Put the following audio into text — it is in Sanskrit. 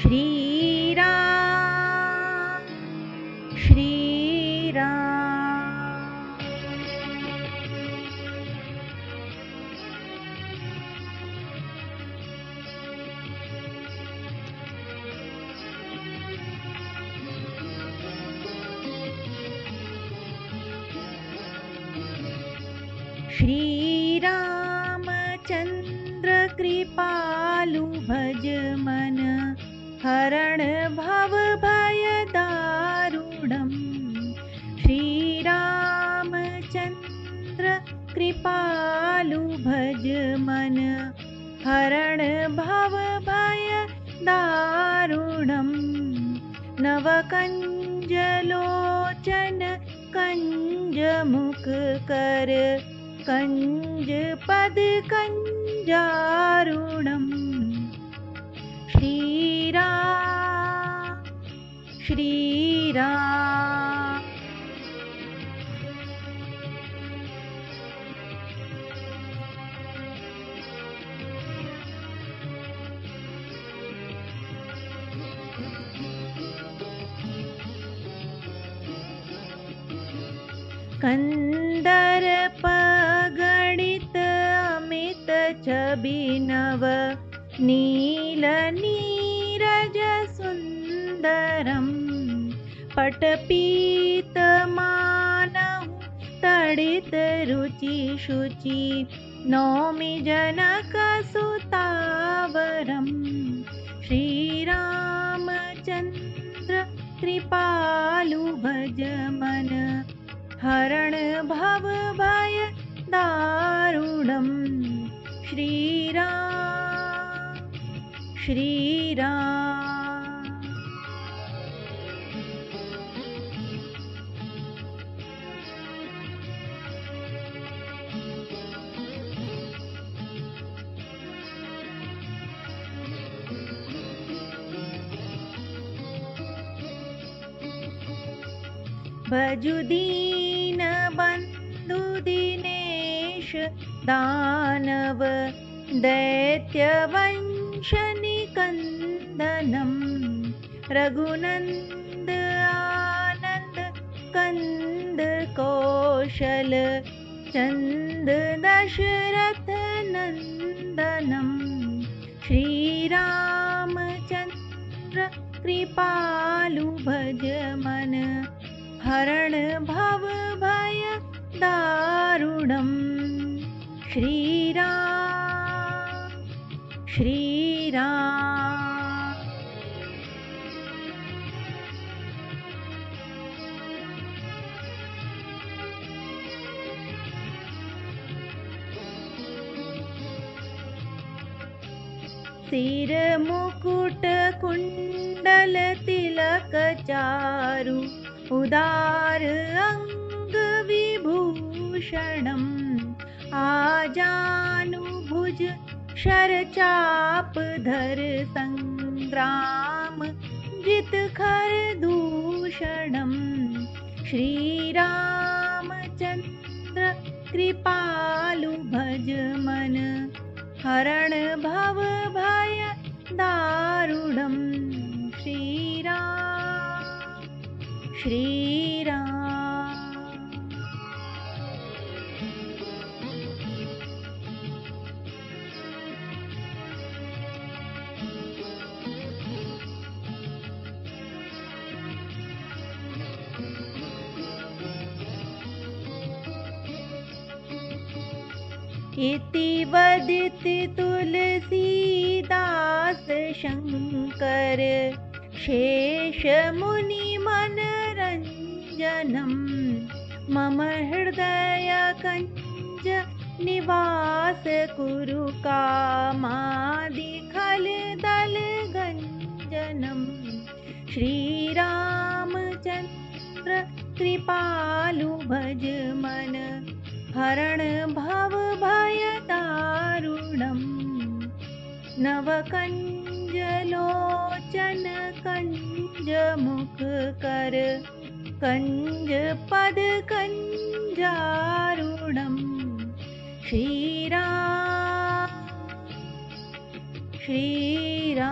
श्रीरा श्रीरा श्रीरामचन्द्रकृपालु भज हरण भव भय दारुणम्। श्रीरामचन्द्रकृपालु भज मन। हरण भव भय दारुणम्। नवकञ्जलोचन कञ्जमुखकर कञ्ज श्रीरा श्रीरा। कन्दर्पगणित अमित छबिनव नीलनीरजसुन्दरम् पटपीतमानौ तडितरुचिशुचि नौमि जनकसुतावरम् श्रीरामचन्द्र कृपालु भज मन। हरण भव भय दारुणम् श्रीरा श्रीरा भजुदीन बन्धु दिनेश दानव दैत्यवंशनिकन्दनम् रघुनन्द आनन्द कन्द कौशल चन्द दशरथनन्दनम् श्रीरामचन्द्र कृपालु भज हरण भव भय दारुणम्। श्रीरा श्रीरा सिरमुकुटकुण्डलतिलकचारु उदार अङ्गविभूषणम् आजानुभुज शरचापधर सङ्ग्राम जितखरदूषणम् श्रीरामचन्द्र कृपालु भज मन हरण भव भय दारुणम् श्रीरा श्रीरा इति वदिति तुलसीदास शङ्कर शेषमुनिमनरञ्जनम् मम हृदयकञ्ज निवास कुरु कामादिखलदलगञ्जनम् श्रीरामचन्द्र कृपालु भज मन हरण भव भय कञ्जमुखकर कञ्ज पद कञ्जारुणम् श्रीरा श्रीरा